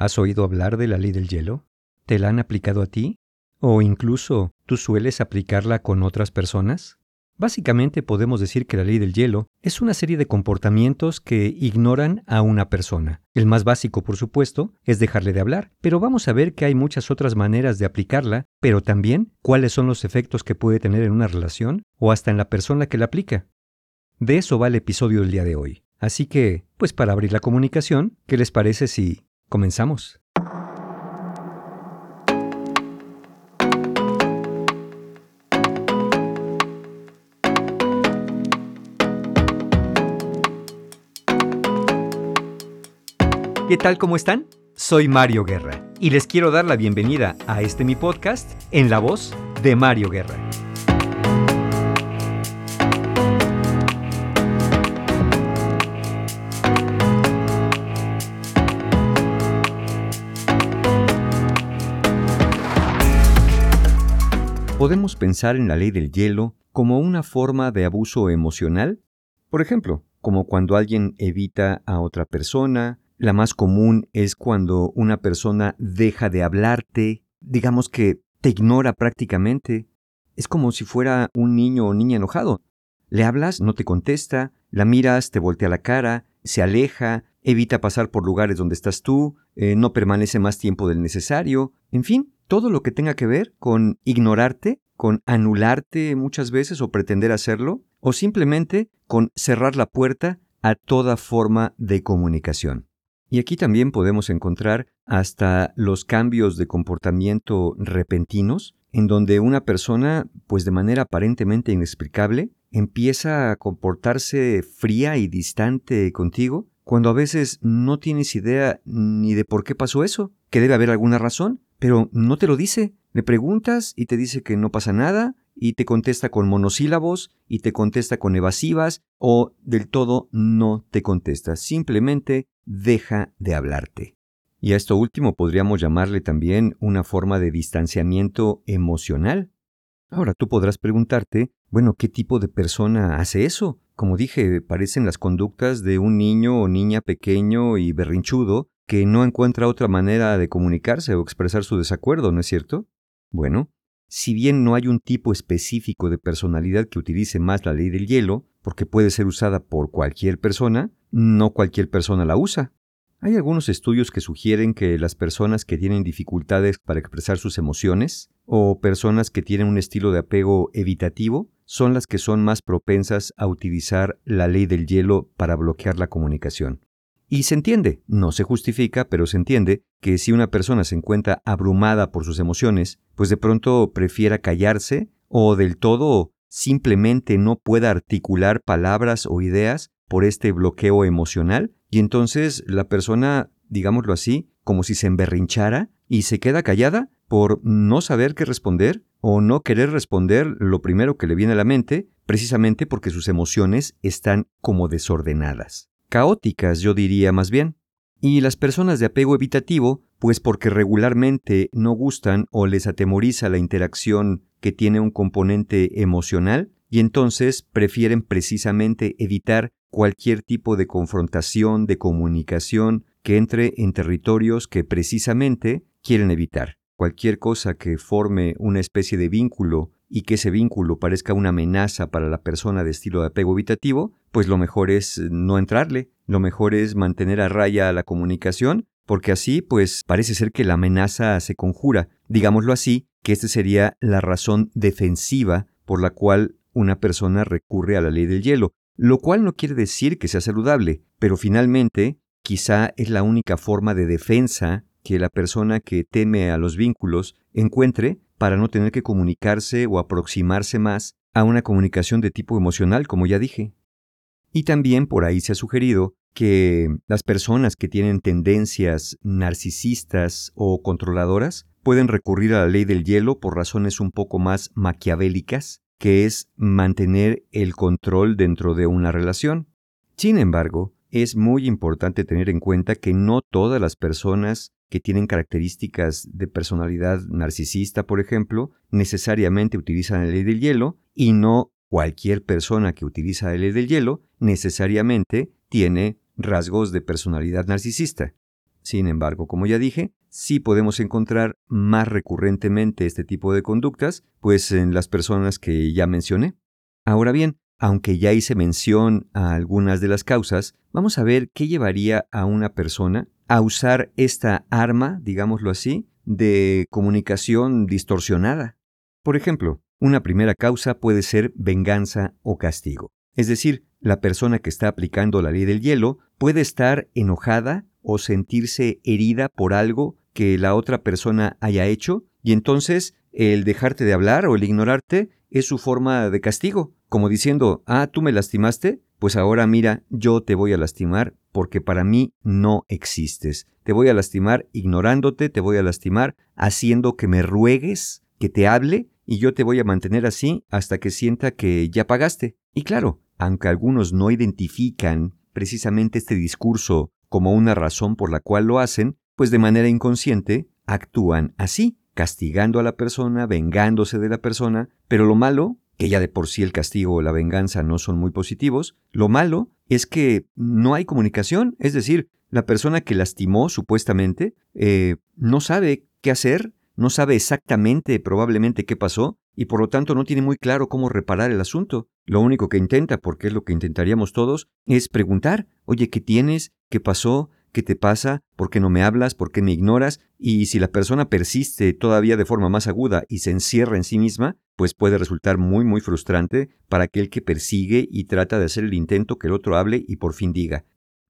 ¿Has oído hablar de la ley del hielo? ¿Te la han aplicado a ti? ¿O incluso tú sueles aplicarla con otras personas? Básicamente podemos decir que la ley del hielo es una serie de comportamientos que ignoran a una persona. El más básico, por supuesto, es dejarle de hablar, pero vamos a ver que hay muchas otras maneras de aplicarla, pero también cuáles son los efectos que puede tener en una relación o hasta en la persona que la aplica. De eso va el episodio del día de hoy. Así que, pues para abrir la comunicación, ¿qué les parece si comenzamos? ¿Qué tal? ¿Cómo están? Soy Mario Guerra y les quiero dar la bienvenida a este mi podcast en la voz de Mario Guerra. ¿Podemos pensar en la ley del hielo como una forma de abuso emocional? Por ejemplo, como cuando alguien evita a otra persona, la más común es cuando una persona deja de hablarte, digamos que te ignora prácticamente. Es como si fuera un niño o niña enojado. Le hablas, no te contesta, la miras, te voltea la cara, se aleja, evita pasar por lugares donde estás tú, eh, no permanece más tiempo del necesario, en fin, todo lo que tenga que ver con ignorarte, con anularte muchas veces o pretender hacerlo, o simplemente con cerrar la puerta a toda forma de comunicación. Y aquí también podemos encontrar hasta los cambios de comportamiento repentinos, en donde una persona, pues de manera aparentemente inexplicable, empieza a comportarse fría y distante contigo, cuando a veces no tienes idea ni de por qué pasó eso, que debe haber alguna razón, pero no te lo dice. Le preguntas y te dice que no pasa nada, y te contesta con monosílabos, y te contesta con evasivas, o del todo no te contesta. Simplemente deja de hablarte. Y a esto último podríamos llamarle también una forma de distanciamiento emocional. Ahora tú podrás preguntarte, bueno, ¿qué tipo de persona hace eso? Como dije, parecen las conductas de un niño o niña pequeño y berrinchudo que no encuentra otra manera de comunicarse o expresar su desacuerdo, ¿no es cierto? Bueno, si bien no hay un tipo específico de personalidad que utilice más la ley del hielo, porque puede ser usada por cualquier persona, no cualquier persona la usa. Hay algunos estudios que sugieren que las personas que tienen dificultades para expresar sus emociones o personas que tienen un estilo de apego evitativo son las que son más propensas a utilizar la ley del hielo para bloquear la comunicación. Y se entiende, no se justifica, pero se entiende que si una persona se encuentra abrumada por sus emociones, pues de pronto prefiera callarse o del todo simplemente no pueda articular palabras o ideas por este bloqueo emocional y entonces la persona, digámoslo así, como si se emberrinchara y se queda callada por no saber qué responder o no querer responder lo primero que le viene a la mente, precisamente porque sus emociones están como desordenadas. Caóticas, yo diría más bien. Y las personas de apego evitativo, pues porque regularmente no gustan o les atemoriza la interacción que tiene un componente emocional, y entonces prefieren precisamente evitar cualquier tipo de confrontación, de comunicación que entre en territorios que precisamente quieren evitar. Cualquier cosa que forme una especie de vínculo y que ese vínculo parezca una amenaza para la persona de estilo de apego evitativo, pues lo mejor es no entrarle, lo mejor es mantener a raya la comunicación, porque así pues parece ser que la amenaza se conjura. Digámoslo así, que esta sería la razón defensiva por la cual una persona recurre a la ley del hielo, lo cual no quiere decir que sea saludable, pero finalmente quizá es la única forma de defensa que la persona que teme a los vínculos encuentre para no tener que comunicarse o aproximarse más a una comunicación de tipo emocional, como ya dije. Y también por ahí se ha sugerido que las personas que tienen tendencias narcisistas o controladoras pueden recurrir a la ley del hielo por razones un poco más maquiavélicas que es mantener el control dentro de una relación. Sin embargo, es muy importante tener en cuenta que no todas las personas que tienen características de personalidad narcisista, por ejemplo, necesariamente utilizan la ley del hielo y no cualquier persona que utiliza la ley del hielo necesariamente tiene rasgos de personalidad narcisista. Sin embargo, como ya dije, sí podemos encontrar más recurrentemente este tipo de conductas, pues en las personas que ya mencioné. Ahora bien, aunque ya hice mención a algunas de las causas, vamos a ver qué llevaría a una persona a usar esta arma, digámoslo así, de comunicación distorsionada. Por ejemplo, una primera causa puede ser venganza o castigo. Es decir, la persona que está aplicando la ley del hielo puede estar enojada o sentirse herida por algo que la otra persona haya hecho y entonces el dejarte de hablar o el ignorarte es su forma de castigo, como diciendo, ah, tú me lastimaste, pues ahora mira, yo te voy a lastimar porque para mí no existes. Te voy a lastimar ignorándote, te voy a lastimar haciendo que me ruegues, que te hable, y yo te voy a mantener así hasta que sienta que ya pagaste. Y claro, aunque algunos no identifican precisamente este discurso como una razón por la cual lo hacen, pues de manera inconsciente actúan así, castigando a la persona, vengándose de la persona, pero lo malo, que ya de por sí el castigo o la venganza no son muy positivos, lo malo es que no hay comunicación, es decir, la persona que lastimó supuestamente eh, no sabe qué hacer, no sabe exactamente probablemente qué pasó y por lo tanto no tiene muy claro cómo reparar el asunto. Lo único que intenta, porque es lo que intentaríamos todos, es preguntar, oye, ¿qué tienes? ¿Qué pasó? ¿Qué te pasa? ¿Por qué no me hablas? ¿Por qué me ignoras? Y si la persona persiste todavía de forma más aguda y se encierra en sí misma, pues puede resultar muy muy frustrante para aquel que persigue y trata de hacer el intento que el otro hable y por fin diga.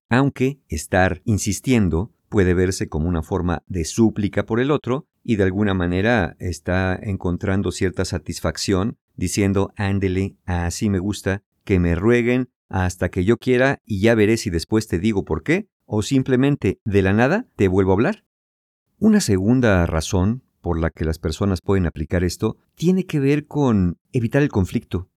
Aunque estar insistiendo puede verse como una forma de súplica por el otro y de alguna manera está encontrando cierta satisfacción diciendo, ándele, así me gusta, que me rueguen hasta que yo quiera y ya veré si después te digo por qué, o simplemente de la nada te vuelvo a hablar. Una segunda razón por la que las personas pueden aplicar esto tiene que ver con evitar el conflicto.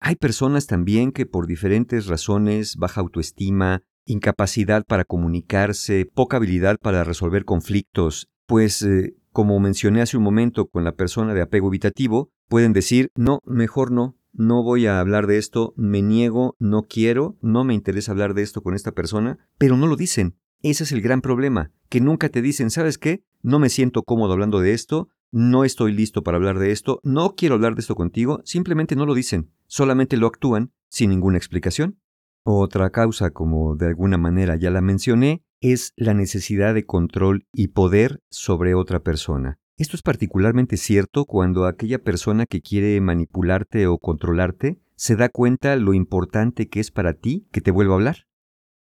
Hay personas también que por diferentes razones, baja autoestima, incapacidad para comunicarse, poca habilidad para resolver conflictos, pues, eh, como mencioné hace un momento con la persona de apego evitativo, pueden decir, no, mejor no, no voy a hablar de esto, me niego, no quiero, no me interesa hablar de esto con esta persona, pero no lo dicen. Ese es el gran problema, que nunca te dicen, ¿sabes qué? No me siento cómodo hablando de esto, no estoy listo para hablar de esto, no quiero hablar de esto contigo, simplemente no lo dicen, solamente lo actúan sin ninguna explicación. Otra causa, como de alguna manera ya la mencioné, es la necesidad de control y poder sobre otra persona. Esto es particularmente cierto cuando aquella persona que quiere manipularte o controlarte se da cuenta lo importante que es para ti que te vuelva a hablar.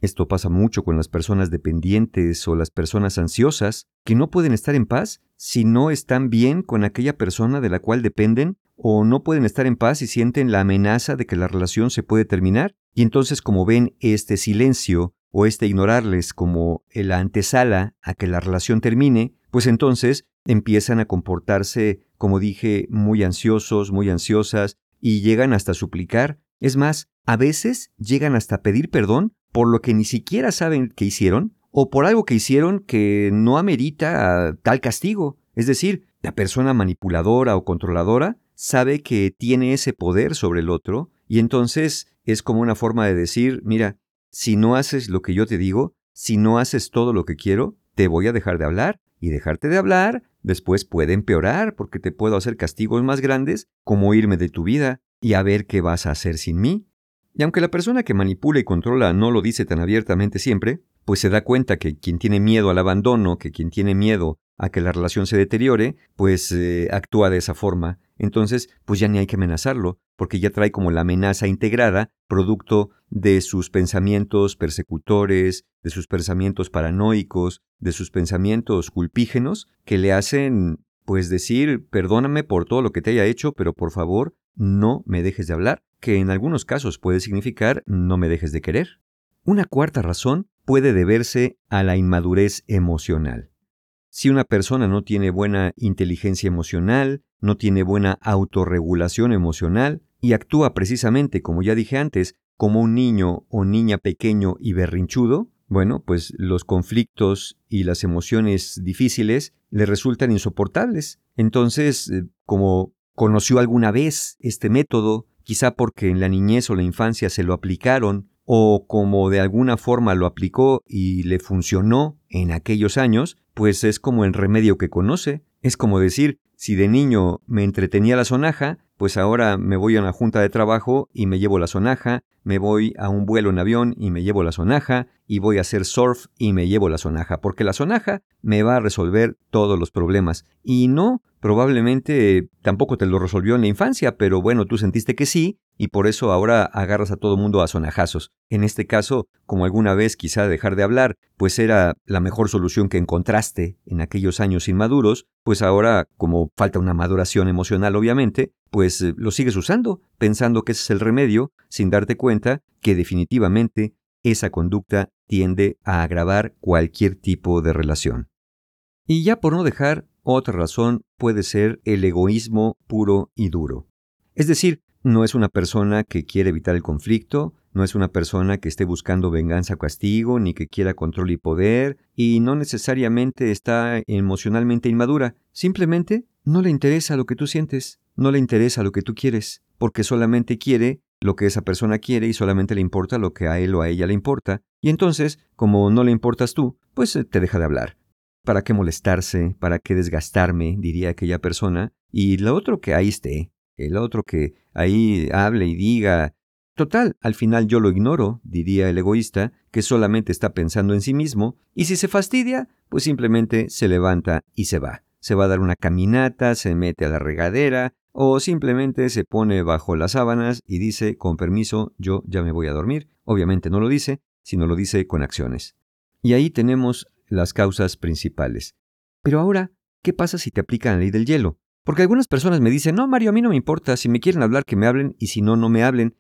Esto pasa mucho con las personas dependientes o las personas ansiosas que no pueden estar en paz si no están bien con aquella persona de la cual dependen o no pueden estar en paz si sienten la amenaza de que la relación se puede terminar y entonces como ven este silencio o este ignorarles como la antesala a que la relación termine, pues entonces empiezan a comportarse, como dije, muy ansiosos, muy ansiosas, y llegan hasta suplicar. Es más, a veces llegan hasta pedir perdón por lo que ni siquiera saben que hicieron, o por algo que hicieron que no amerita tal castigo. Es decir, la persona manipuladora o controladora sabe que tiene ese poder sobre el otro, y entonces es como una forma de decir, mira, si no haces lo que yo te digo, si no haces todo lo que quiero, te voy a dejar de hablar, y dejarte de hablar después puede empeorar porque te puedo hacer castigos más grandes como irme de tu vida y a ver qué vas a hacer sin mí. Y aunque la persona que manipula y controla no lo dice tan abiertamente siempre, pues se da cuenta que quien tiene miedo al abandono, que quien tiene miedo a que la relación se deteriore, pues eh, actúa de esa forma. Entonces, pues ya ni hay que amenazarlo, porque ya trae como la amenaza integrada, producto de sus pensamientos persecutores, de sus pensamientos paranoicos, de sus pensamientos culpígenos, que le hacen, pues decir, perdóname por todo lo que te haya hecho, pero por favor, no me dejes de hablar, que en algunos casos puede significar no me dejes de querer. Una cuarta razón puede deberse a la inmadurez emocional. Si una persona no tiene buena inteligencia emocional, no tiene buena autorregulación emocional y actúa precisamente, como ya dije antes, como un niño o niña pequeño y berrinchudo, bueno, pues los conflictos y las emociones difíciles le resultan insoportables. Entonces, eh, como conoció alguna vez este método, quizá porque en la niñez o la infancia se lo aplicaron o como de alguna forma lo aplicó y le funcionó en aquellos años, pues es como el remedio que conoce. Es como decir, si de niño me entretenía la sonaja, pues ahora me voy a una junta de trabajo y me llevo la sonaja, me voy a un vuelo en avión y me llevo la sonaja, y voy a hacer surf y me llevo la sonaja, porque la sonaja me va a resolver todos los problemas. Y no, probablemente tampoco te lo resolvió en la infancia, pero bueno, tú sentiste que sí, y por eso ahora agarras a todo mundo a sonajazos. En este caso, como alguna vez quizá dejar de hablar, pues era la mejor solución que encontraste en aquellos años inmaduros, pues ahora, como falta una maduración emocional obviamente, pues eh, lo sigues usando, pensando que ese es el remedio, sin darte cuenta que definitivamente esa conducta tiende a agravar cualquier tipo de relación. Y ya por no dejar, otra razón puede ser el egoísmo puro y duro. Es decir, no es una persona que quiere evitar el conflicto, no es una persona que esté buscando venganza o castigo, ni que quiera control y poder, y no necesariamente está emocionalmente inmadura, simplemente no le interesa lo que tú sientes, no le interesa lo que tú quieres, porque solamente quiere lo que esa persona quiere y solamente le importa lo que a él o a ella le importa, y entonces, como no le importas tú, pues eh, te deja de hablar. ¿Para qué molestarse? ¿Para qué desgastarme? diría aquella persona, y lo otro que ahí esté, el otro que ahí hable y diga, total, al final yo lo ignoro, diría el egoísta, que solamente está pensando en sí mismo, y si se fastidia, pues simplemente se levanta y se va. Se va a dar una caminata, se mete a la regadera, o simplemente se pone bajo las sábanas y dice, con permiso, yo ya me voy a dormir. Obviamente no lo dice, sino lo dice con acciones. Y ahí tenemos las causas principales. Pero ahora, ¿qué pasa si te aplican la ley del hielo? Porque algunas personas me dicen, no, Mario, a mí no me importa, si me quieren hablar, que me hablen, y si no, no me hablen.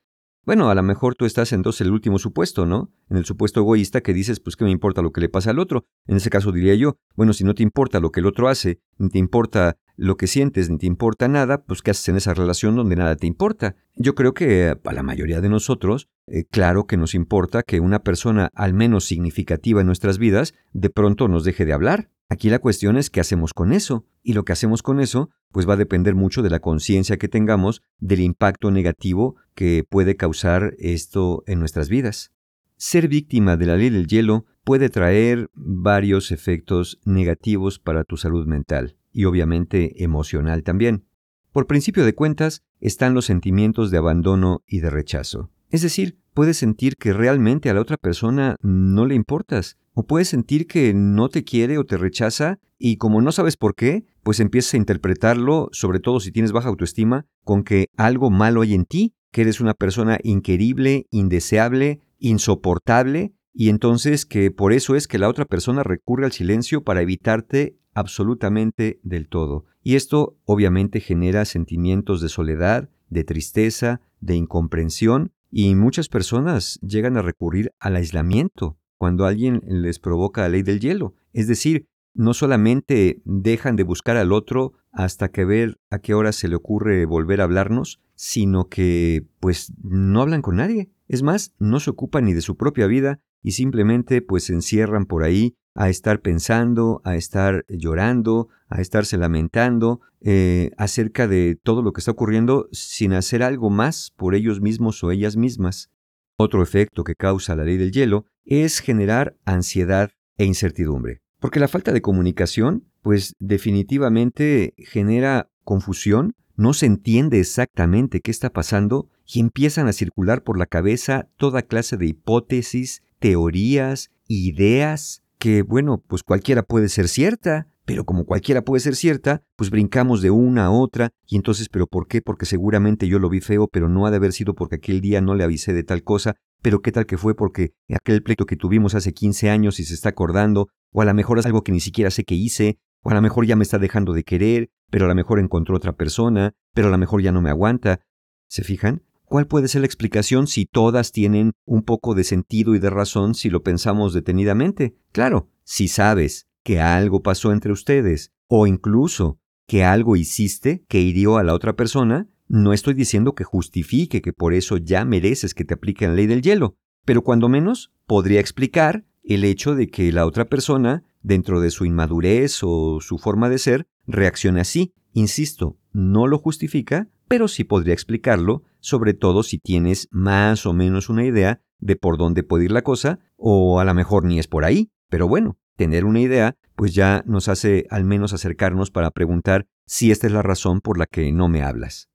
Bueno, a lo mejor tú estás entonces en el último supuesto, ¿no? En el supuesto egoísta que dices, pues que me importa lo que le pasa al otro. En ese caso diría yo, bueno, si no te importa lo que el otro hace, ni te importa lo que sientes, ni te importa nada, pues ¿qué haces en esa relación donde nada te importa? Yo creo que a la mayoría de nosotros, eh, claro que nos importa que una persona al menos significativa en nuestras vidas de pronto nos deje de hablar. Aquí la cuestión es qué hacemos con eso, y lo que hacemos con eso pues va a depender mucho de la conciencia que tengamos del impacto negativo que puede causar esto en nuestras vidas. Ser víctima de la ley del hielo puede traer varios efectos negativos para tu salud mental y obviamente emocional también. Por principio de cuentas están los sentimientos de abandono y de rechazo. Es decir, puedes sentir que realmente a la otra persona no le importas, o puedes sentir que no te quiere o te rechaza y como no sabes por qué, pues empiezas a interpretarlo, sobre todo si tienes baja autoestima, con que algo malo hay en ti, que eres una persona inquerible, indeseable, insoportable, y entonces que por eso es que la otra persona recurre al silencio para evitarte absolutamente del todo. Y esto obviamente genera sentimientos de soledad, de tristeza, de incomprensión, y muchas personas llegan a recurrir al aislamiento cuando alguien les provoca la ley del hielo. Es decir, no solamente dejan de buscar al otro hasta que ver a qué hora se le ocurre volver a hablarnos, sino que pues no hablan con nadie. Es más, no se ocupan ni de su propia vida y simplemente pues se encierran por ahí a estar pensando, a estar llorando, a estarse lamentando eh, acerca de todo lo que está ocurriendo sin hacer algo más por ellos mismos o ellas mismas. Otro efecto que causa la ley del hielo es generar ansiedad e incertidumbre. Porque la falta de comunicación, pues definitivamente genera confusión, no se entiende exactamente qué está pasando y empiezan a circular por la cabeza toda clase de hipótesis, teorías, ideas, que bueno, pues cualquiera puede ser cierta, pero como cualquiera puede ser cierta, pues brincamos de una a otra, y entonces, ¿pero por qué? Porque seguramente yo lo vi feo, pero no ha de haber sido porque aquel día no le avisé de tal cosa, pero qué tal que fue porque aquel pleito que tuvimos hace 15 años y se está acordando, o a lo mejor es algo que ni siquiera sé que hice, o a lo mejor ya me está dejando de querer, pero a lo mejor encontró otra persona, pero a lo mejor ya no me aguanta. ¿Se fijan? ¿Cuál puede ser la explicación si todas tienen un poco de sentido y de razón si lo pensamos detenidamente? Claro, si sabes que algo pasó entre ustedes, o incluso que algo hiciste que hirió a la otra persona, no estoy diciendo que justifique que por eso ya mereces que te apliquen la ley del hielo, pero cuando menos podría explicar el hecho de que la otra persona, dentro de su inmadurez o su forma de ser, reaccione así. Insisto, no lo justifica, pero sí podría explicarlo, sobre todo si tienes más o menos una idea de por dónde puede ir la cosa, o a lo mejor ni es por ahí, pero bueno, tener una idea pues ya nos hace al menos acercarnos para preguntar si esta es la razón por la que no me hablas.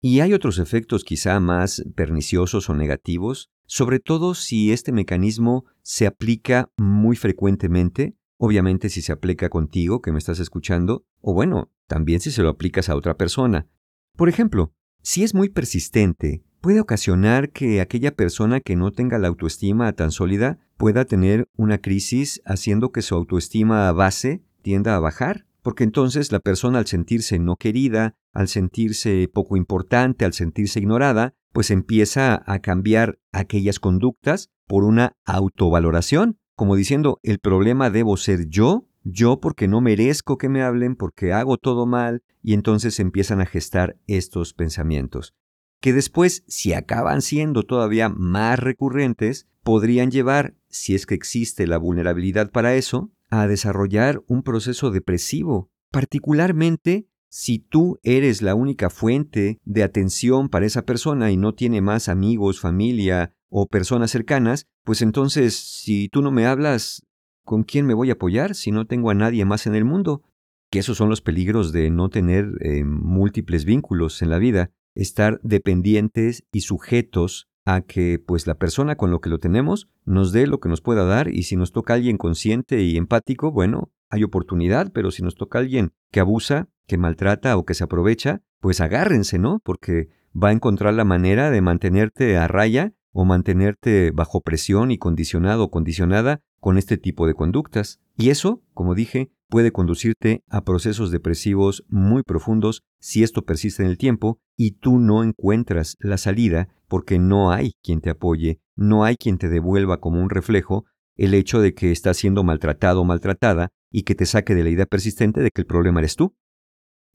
Y hay otros efectos quizá más perniciosos o negativos, sobre todo si este mecanismo se aplica muy frecuentemente, obviamente si se aplica contigo que me estás escuchando, o bueno, también si se lo aplicas a otra persona. Por ejemplo, si es muy persistente, puede ocasionar que aquella persona que no tenga la autoestima tan sólida pueda tener una crisis haciendo que su autoestima base tienda a bajar, porque entonces la persona al sentirse no querida, al sentirse poco importante, al sentirse ignorada, pues empieza a cambiar aquellas conductas por una autovaloración, como diciendo, el problema debo ser yo, yo porque no merezco que me hablen, porque hago todo mal, y entonces empiezan a gestar estos pensamientos que después, si acaban siendo todavía más recurrentes, podrían llevar, si es que existe la vulnerabilidad para eso, a desarrollar un proceso depresivo, particularmente si tú eres la única fuente de atención para esa persona y no tiene más amigos, familia o personas cercanas, pues entonces si tú no me hablas, ¿con quién me voy a apoyar si no tengo a nadie más en el mundo? Que esos son los peligros de no tener eh, múltiples vínculos en la vida estar dependientes y sujetos a que pues la persona con lo que lo tenemos nos dé lo que nos pueda dar y si nos toca alguien consciente y empático, bueno, hay oportunidad, pero si nos toca alguien que abusa, que maltrata o que se aprovecha, pues agárrense, ¿no? Porque va a encontrar la manera de mantenerte a raya o mantenerte bajo presión y condicionado o condicionada con este tipo de conductas. Y eso, como dije, puede conducirte a procesos depresivos muy profundos si esto persiste en el tiempo y tú no encuentras la salida porque no hay quien te apoye, no hay quien te devuelva como un reflejo el hecho de que estás siendo maltratado o maltratada y que te saque de la idea persistente de que el problema eres tú.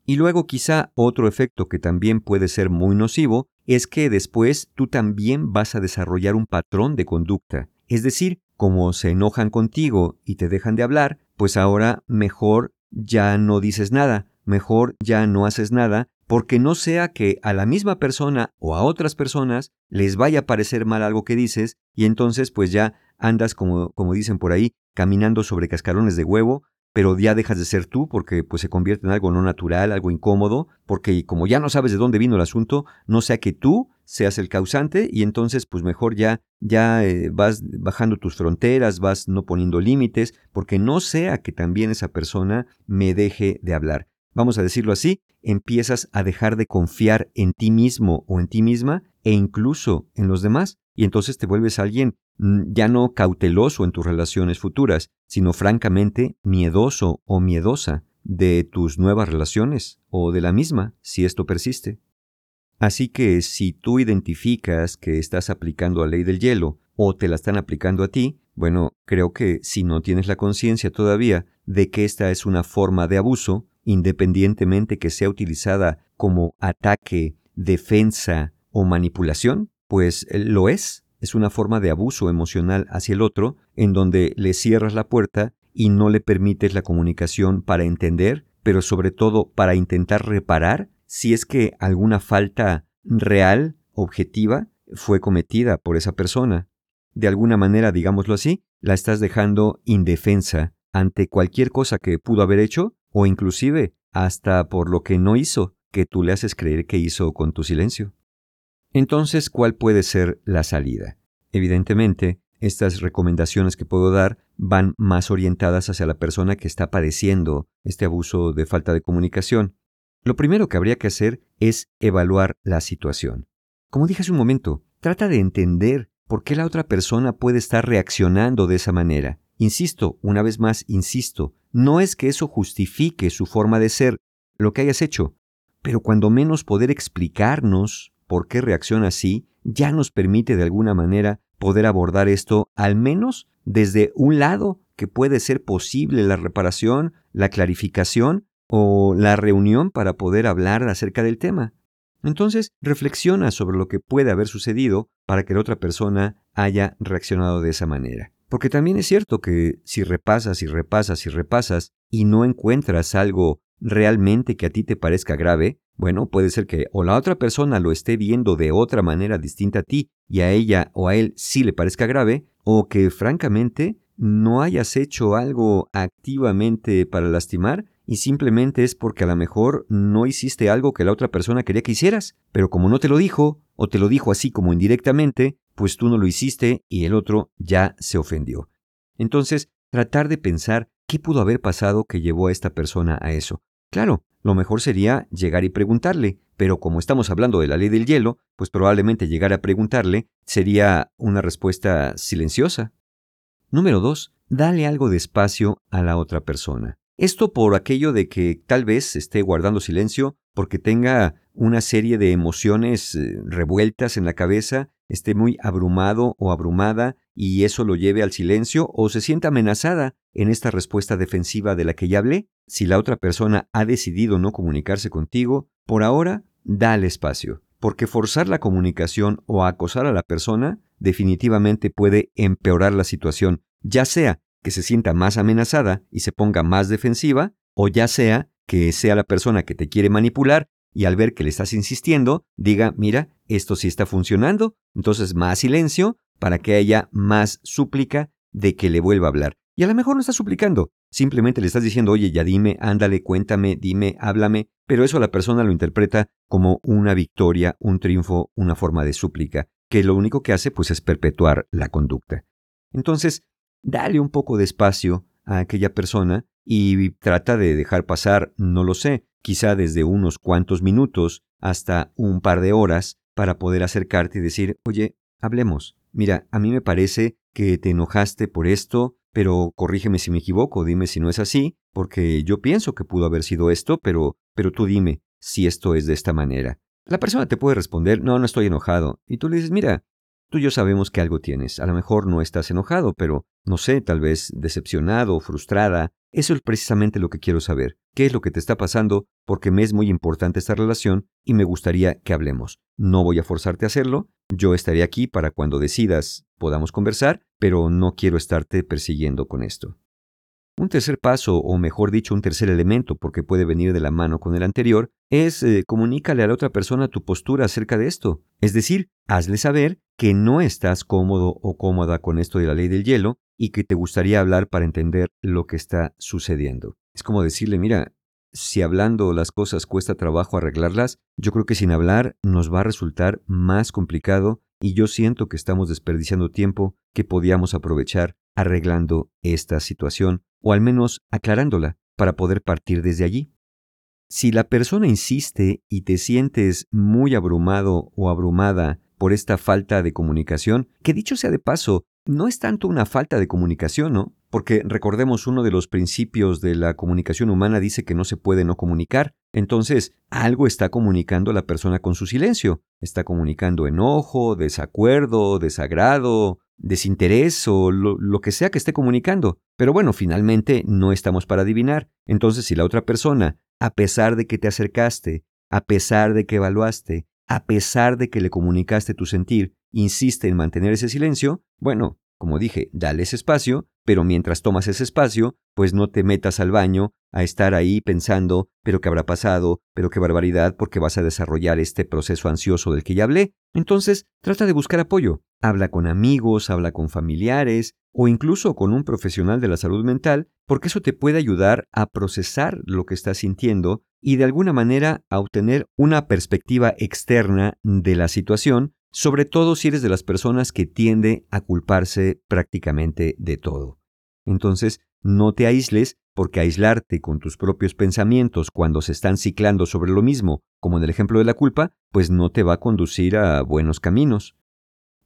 Y luego quizá otro efecto que también puede ser muy nocivo es que después tú también vas a desarrollar un patrón de conducta. Es decir, como se enojan contigo y te dejan de hablar, pues ahora mejor ya no dices nada, mejor ya no haces nada, porque no sea que a la misma persona o a otras personas les vaya a parecer mal algo que dices y entonces pues ya andas como, como dicen por ahí, caminando sobre cascarones de huevo, pero ya dejas de ser tú porque pues se convierte en algo no natural, algo incómodo, porque como ya no sabes de dónde vino el asunto, no sea que tú seas el causante y entonces pues mejor ya ya eh, vas bajando tus fronteras, vas no poniendo límites, porque no sea que también esa persona me deje de hablar. Vamos a decirlo así, empiezas a dejar de confiar en ti mismo o en ti misma e incluso en los demás, y entonces te vuelves alguien mm, ya no cauteloso en tus relaciones futuras, sino francamente miedoso o miedosa de tus nuevas relaciones o de la misma, si esto persiste. Así que si tú identificas que estás aplicando la ley del hielo o te la están aplicando a ti, bueno, creo que si no tienes la conciencia todavía de que esta es una forma de abuso, independientemente que sea utilizada como ataque, defensa o manipulación, pues eh, lo es. Es una forma de abuso emocional hacia el otro, en donde le cierras la puerta y no le permites la comunicación para entender, pero sobre todo para intentar reparar si es que alguna falta real, objetiva, fue cometida por esa persona. De alguna manera, digámoslo así, la estás dejando indefensa ante cualquier cosa que pudo haber hecho o inclusive hasta por lo que no hizo, que tú le haces creer que hizo con tu silencio. Entonces, ¿cuál puede ser la salida? Evidentemente, estas recomendaciones que puedo dar van más orientadas hacia la persona que está padeciendo este abuso de falta de comunicación. Lo primero que habría que hacer es evaluar la situación. Como dije hace un momento, trata de entender por qué la otra persona puede estar reaccionando de esa manera. Insisto, una vez más, insisto, no es que eso justifique su forma de ser, lo que hayas hecho, pero cuando menos poder explicarnos por qué reacciona así, ya nos permite de alguna manera poder abordar esto al menos desde un lado que puede ser posible la reparación, la clarificación o la reunión para poder hablar acerca del tema. Entonces, reflexiona sobre lo que puede haber sucedido para que la otra persona haya reaccionado de esa manera. Porque también es cierto que si repasas y repasas y repasas y no encuentras algo realmente que a ti te parezca grave, bueno, puede ser que o la otra persona lo esté viendo de otra manera distinta a ti y a ella o a él sí le parezca grave, o que francamente no hayas hecho algo activamente para lastimar y simplemente es porque a lo mejor no hiciste algo que la otra persona quería que hicieras, pero como no te lo dijo, o te lo dijo así como indirectamente, pues tú no lo hiciste y el otro ya se ofendió. Entonces, tratar de pensar qué pudo haber pasado que llevó a esta persona a eso. Claro, lo mejor sería llegar y preguntarle, pero como estamos hablando de la ley del hielo, pues probablemente llegar a preguntarle sería una respuesta silenciosa. Número 2. Dale algo de espacio a la otra persona. Esto por aquello de que tal vez esté guardando silencio porque tenga una serie de emociones eh, revueltas en la cabeza, esté muy abrumado o abrumada y eso lo lleve al silencio o se sienta amenazada en esta respuesta defensiva de la que ya hablé. Si la otra persona ha decidido no comunicarse contigo, por ahora, dale espacio, porque forzar la comunicación o acosar a la persona definitivamente puede empeorar la situación, ya sea que se sienta más amenazada y se ponga más defensiva, o ya sea que sea la persona que te quiere manipular y al ver que le estás insistiendo, diga, mira, esto sí está funcionando, entonces más silencio para que haya más súplica de que le vuelva a hablar. Y a lo mejor no está suplicando, simplemente le estás diciendo, oye, ya dime, ándale, cuéntame, dime, háblame, pero eso la persona lo interpreta como una victoria, un triunfo, una forma de súplica, que lo único que hace pues es perpetuar la conducta. Entonces, dale un poco de espacio a aquella persona y trata de dejar pasar, no lo sé, quizá desde unos cuantos minutos hasta un par de horas para poder acercarte y decir, oye, hablemos. Mira, a mí me parece que te enojaste por esto, pero corrígeme si me equivoco, dime si no es así, porque yo pienso que pudo haber sido esto, pero, pero tú dime si esto es de esta manera. La persona te puede responder, no, no estoy enojado. Y tú le dices, mira, Tú y yo sabemos que algo tienes. A lo mejor no estás enojado, pero no sé, tal vez decepcionado o frustrada. Eso es precisamente lo que quiero saber. ¿Qué es lo que te está pasando? Porque me es muy importante esta relación y me gustaría que hablemos. No voy a forzarte a hacerlo. Yo estaré aquí para cuando decidas podamos conversar, pero no quiero estarte persiguiendo con esto. Un tercer paso, o mejor dicho, un tercer elemento, porque puede venir de la mano con el anterior, es eh, comunícale a la otra persona tu postura acerca de esto. Es decir, hazle saber que no estás cómodo o cómoda con esto de la ley del hielo y que te gustaría hablar para entender lo que está sucediendo. Es como decirle, mira, si hablando las cosas cuesta trabajo arreglarlas, yo creo que sin hablar nos va a resultar más complicado y yo siento que estamos desperdiciando tiempo que podíamos aprovechar arreglando esta situación o al menos aclarándola para poder partir desde allí. Si la persona insiste y te sientes muy abrumado o abrumada por esta falta de comunicación, que dicho sea de paso, no es tanto una falta de comunicación, ¿no? Porque recordemos uno de los principios de la comunicación humana dice que no se puede no comunicar. Entonces, algo está comunicando la persona con su silencio. Está comunicando enojo, desacuerdo, desagrado, desinterés o lo, que sea que esté comunicando. Pero bueno, finalmente no estamos para adivinar. Entonces, si la otra persona, a pesar de que te acercaste, a pesar de que evaluaste, a pesar de que le comunicaste tu sentir, insiste en mantener ese silencio, bueno, como dije, dale ese espacio, pero mientras tomas ese espacio, pues no te metas al baño a estar ahí pensando, pero qué habrá pasado, pero qué barbaridad, porque vas a desarrollar este proceso ansioso del que ya hablé. Entonces, trata de buscar apoyo. Habla con amigos, habla con familiares o incluso con un profesional de la salud mental, porque eso te puede ayudar a procesar lo que estás sintiendo y de alguna manera a obtener una perspectiva externa de la situación sobre todo si eres de las personas que tiende a culparse prácticamente de todo. Entonces, no te aísles porque aislarte con tus propios pensamientos cuando se están ciclando sobre lo mismo, como en el ejemplo de la culpa, pues no te va a conducir a buenos caminos.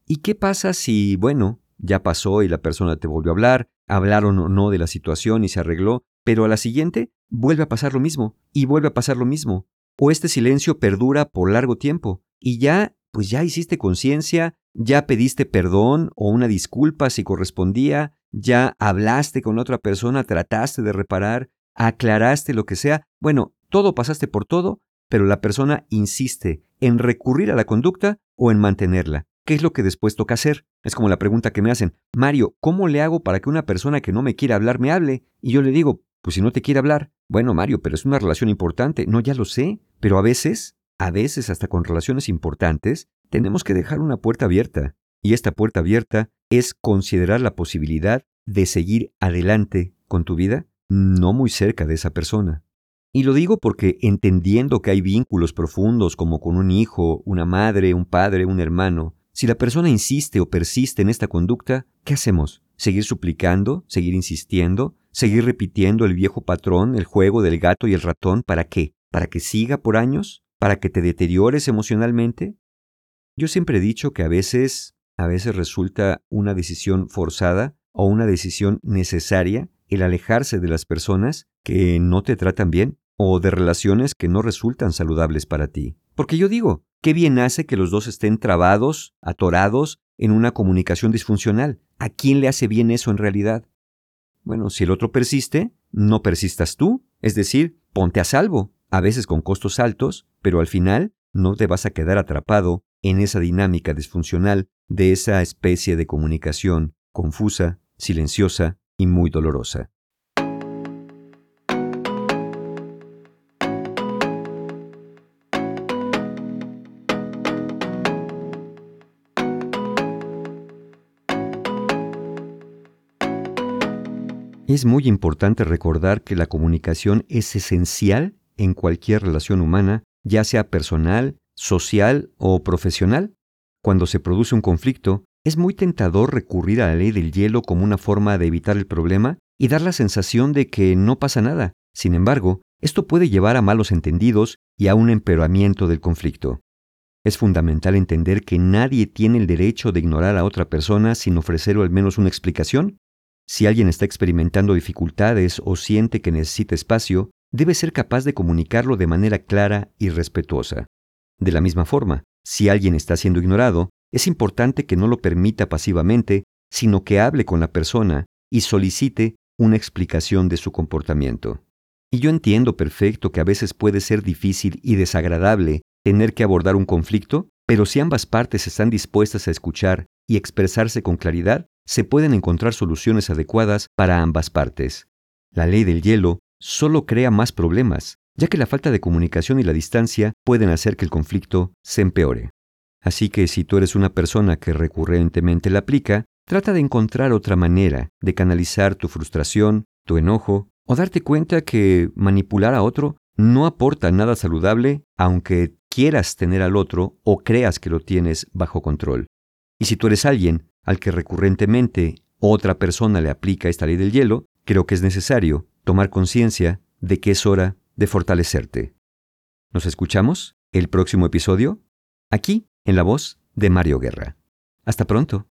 ¿Y qué pasa si, bueno, ya pasó y la persona te volvió a hablar, hablaron o no de la situación y se arregló, pero a la siguiente vuelve a pasar lo mismo y vuelve a pasar lo mismo? O este silencio perdura por largo tiempo y ya pues ya hiciste conciencia, ya pediste perdón o una disculpa si correspondía, ya hablaste con otra persona, trataste de reparar, aclaraste lo que sea. Bueno, todo pasaste por todo, pero la persona insiste en recurrir a la conducta o en mantenerla. ¿Qué es lo que después toca hacer? Es como la pregunta que me hacen, Mario, ¿cómo le hago para que una persona que no me quiere hablar me hable? Y yo le digo, Pues si no te quiere hablar, bueno, Mario, pero es una relación importante. No, ya lo sé, pero a veces, a veces hasta con relaciones importantes, tenemos que dejar una puerta abierta. Y esta puerta abierta es considerar la posibilidad de seguir adelante con tu vida, no muy cerca de esa persona. Y lo digo porque entendiendo que hay vínculos profundos como con un hijo, una madre, un padre, un hermano, si la persona insiste o persiste en esta conducta, ¿qué hacemos? ¿Seguir suplicando? ¿Seguir insistiendo? ¿Seguir repitiendo el viejo patrón, el juego del gato y el ratón? ¿Para qué? ¿Para que siga por años? ¿Para que te deteriores emocionalmente? Yo siempre he dicho que a veces, a veces resulta una decisión forzada o una decisión necesaria el alejarse de las personas que no te tratan bien o de relaciones que no resultan saludables para ti. Porque yo digo, qué bien hace que los dos estén trabados, atorados en una comunicación disfuncional. ¿A quién le hace bien eso en realidad? Bueno, si el otro persiste, no persistas tú, es decir, ponte a salvo, a veces con costos altos, pero al final no te vas a quedar atrapado en esa dinámica disfuncional de esa especie de comunicación confusa, silenciosa y muy dolorosa. Es muy importante recordar que la comunicación es esencial en cualquier relación humana, ya sea personal, social o profesional. Cuando se produce un conflicto, es muy tentador recurrir a la ley del hielo como una forma de evitar el problema y dar la sensación de que no pasa nada. Sin embargo, esto puede llevar a malos entendidos y a un empeoramiento del conflicto. Es fundamental entender que nadie tiene el derecho de ignorar a otra persona sin ofrecer al menos una explicación si alguien está experimentando dificultades o siente que necesita espacio, debe ser capaz de comunicarlo de manera clara y respetuosa. De la misma forma, si alguien está siendo ignorado, es importante que no lo permita pasivamente, sino que hable con la persona y solicite una explicación de su comportamiento. Y yo entiendo perfecto que a veces puede ser difícil y desagradable tener que abordar un conflicto, pero si ambas partes están dispuestas a escuchar y expresarse con claridad, se pueden encontrar soluciones adecuadas para ambas partes. La ley del hielo solo crea más problemas, ya que la falta de comunicación y la distancia pueden hacer que el conflicto se empeore. Así que si tú eres una persona que recurrentemente la aplica, trata de encontrar otra manera de canalizar tu frustración, tu enojo, o darte cuenta que manipular a otro no aporta nada saludable aunque quieras tener al otro o creas que lo tienes bajo control. Y si tú eres alguien al que recurrentemente otra persona le aplica esta ley del hielo, creo que es necesario tomar conciencia de que es hora de fortalecerte. ¿Nos escuchamos el próximo episodio? Aquí, en la voz de Mario Guerra. Hasta pronto.